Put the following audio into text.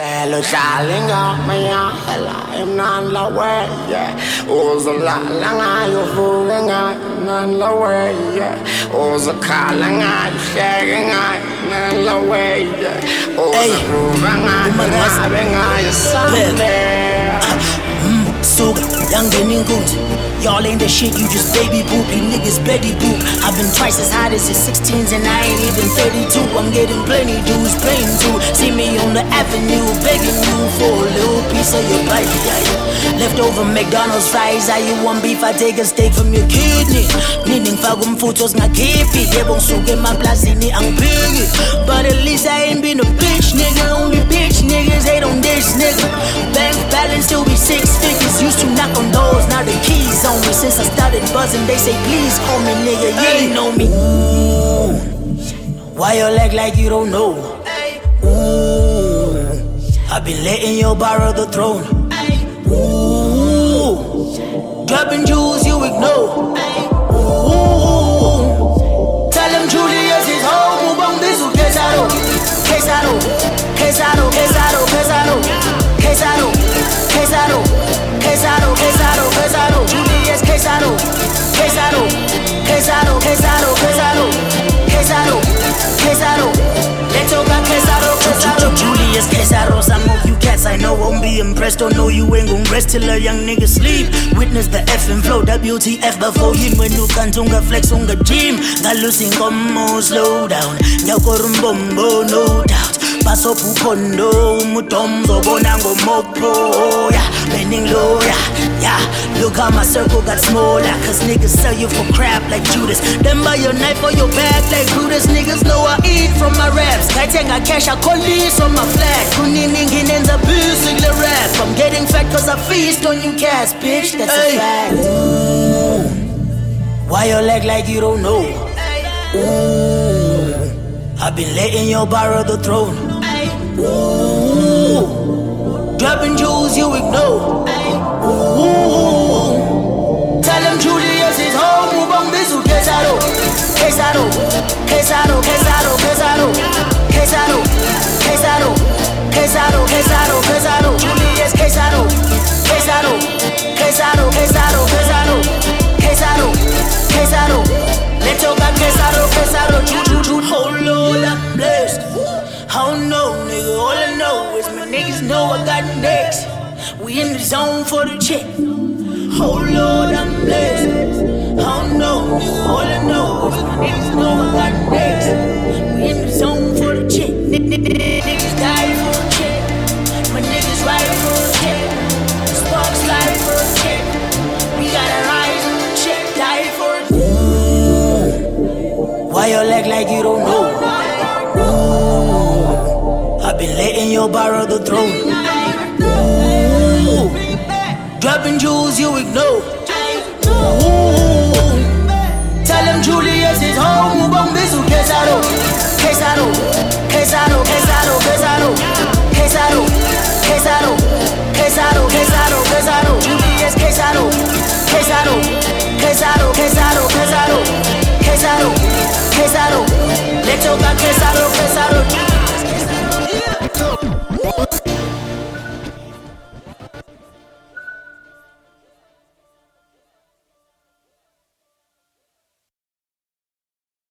Ställer kärlingar men jag hela himlen la way yeah. Och så lallingar jag fulingar men la way yeah. Och så kallingar jag kärringar men la way yeah. Och så rovingar men ravingar jag samlar Suga, young and ingoons Y'all ain't the shit, you just baby poop. Niggas bloody poop. I've been twice as hot as your 16s, and I ain't even 32. I'm getting plenty dudes playing too. See me the avenue Begging you for a little piece of your bite yeah. Leftover McDonald's fries How you want beef, I take a steak from your kidney. Nini ngifaka umfutho singakhiphi Yebo ngisuke emaplazini angiphiki But at least I ain't been a bitch nigga. Only bitch niggas hate on this nigga. Bank balance still be six figures. Used to knock on doors, now the keys on me. Since I started buzzing, they say please call me nigga You ain't know me. Ooh. Why you act like you don't know? I've been letting you borrow the throne Ooh. Dropping jewels you ignore impressed Don't know you ain't gon' rest till a young nigga sleep. Witness the F and flow WTF before you when you can't unga flex unga gym. Galusin como slow down. Nyakorumbombo no doubt. Baso puphondo umudomzo bona ngomopo yeah bending low yeah. Yeah look how my circle got smaller cause niggas sell you for crap like Judas. Them buy your knife or your back like Judas niggas know I eat from my raps. Ngayithenga cash I call this on my flag. Kunini nginenza busy rap I'm getting fat cause I feast on you cats bitch. That's a fact. Ooh. why you leg like you don't know? Ooh. I've been letting you borrow the throne. Ooh. Dropping jewels you ignore. Ooh. Tell them Julius is home. Ubongiza uKhesaru. Khesaru. Khesaru. Khesaru. Khesaru. Khesaru. Khesaru. Khesaru. Khesaru. Khesaru. Julius Khesaru. Khesaru. Khesaru. Khesaru. Khesaru. Niggas know I got next. We in the zone for the check. Oh Lord, I'm blessed. Oh, I don't know. All I know is my niggas know I got next. We in the zone for the check. Niggas die for a check. My niggas ride for a check. Sparks fly for a check. We gotta rise on the check. Die for a check. Why you leg like you don't know? Been letting you borrow the throne. Ooh, dropping jewels you ignore. Ooh,